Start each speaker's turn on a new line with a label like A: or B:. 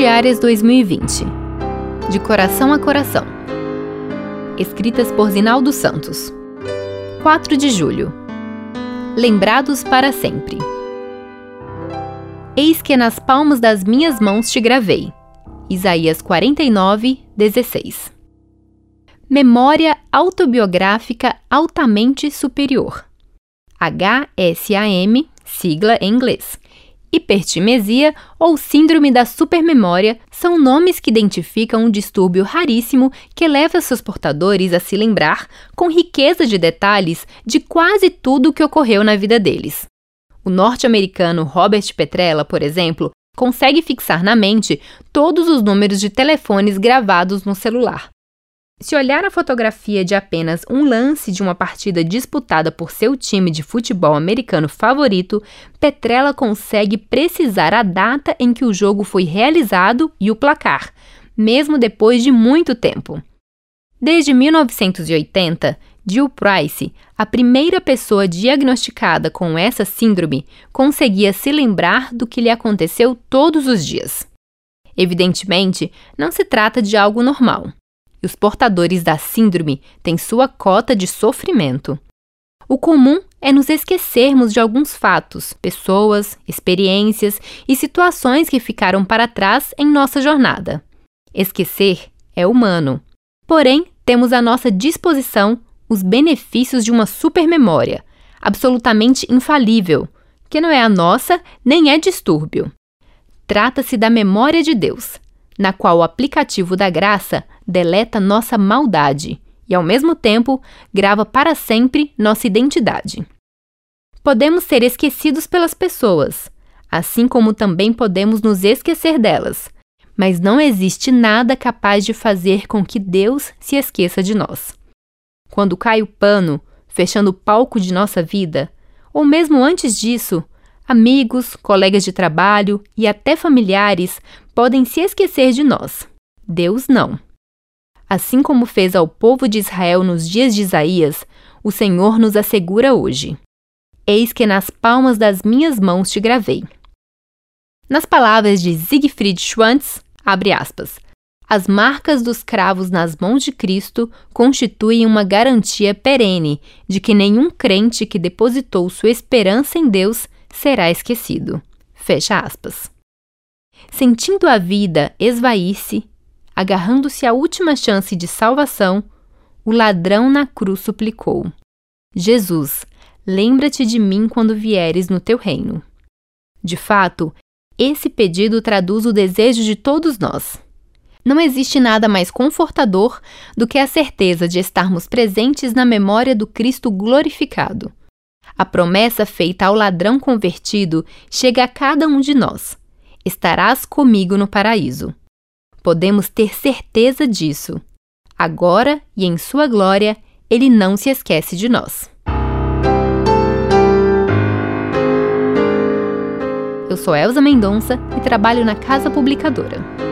A: Diárias 2020 De Coração a Coração Escritas por Zinaldo Santos 4 de julho Lembrados para sempre Eis que nas palmas das minhas mãos te gravei. Isaías 49, 16 Memória autobiográfica altamente superior. HSAM, sigla em inglês. Hipertimesia ou síndrome da supermemória são nomes que identificam um distúrbio raríssimo que leva seus portadores a se lembrar, com riqueza de detalhes, de quase tudo o que ocorreu na vida deles. O norte-americano Robert Petrella, por exemplo, consegue fixar na mente todos os números de telefones gravados no celular. Se olhar a fotografia de apenas um lance de uma partida disputada por seu time de futebol americano favorito, Petrella consegue precisar a data em que o jogo foi realizado e o placar, mesmo depois de muito tempo. Desde 1980, Jill Price, a primeira pessoa diagnosticada com essa síndrome, conseguia se lembrar do que lhe aconteceu todos os dias. Evidentemente, não se trata de algo normal e os portadores da síndrome têm sua cota de sofrimento. O comum é nos esquecermos de alguns fatos, pessoas, experiências e situações que ficaram para trás em nossa jornada. Esquecer é humano. Porém, temos à nossa disposição os benefícios de uma supermemória, absolutamente infalível, que não é a nossa nem é distúrbio. Trata-se da memória de Deus, na qual o aplicativo da graça deleta nossa maldade e, ao mesmo tempo, grava para sempre nossa identidade. Podemos ser esquecidos pelas pessoas, assim como também podemos nos esquecer delas, mas não existe nada capaz de fazer com que Deus se esqueça de nós. Quando cai o pano, fechando o palco de nossa vida, ou mesmo antes disso, Amigos, colegas de trabalho e até familiares podem se esquecer de nós. Deus não. Assim como fez ao povo de Israel nos dias de Isaías, o Senhor nos assegura hoje: Eis que nas palmas das minhas mãos te gravei. Nas palavras de Siegfried Schwantz, abre aspas, as marcas dos cravos nas mãos de Cristo constituem uma garantia perene de que nenhum crente que depositou sua esperança em Deus será esquecido. Fecha aspas. Sentindo a vida esvair-se, agarrando-se à última chance de salvação, o ladrão na cruz suplicou: Jesus, lembra-te de mim quando vieres no teu reino. De fato, esse pedido traduz o desejo de todos nós. Não existe nada mais confortador do que a certeza de estarmos presentes na memória do Cristo glorificado. A promessa feita ao ladrão convertido chega a cada um de nós: Estarás comigo no paraíso. Podemos ter certeza disso. Agora e em Sua glória, Ele não se esquece de nós. Eu sou Elza Mendonça e trabalho na Casa Publicadora.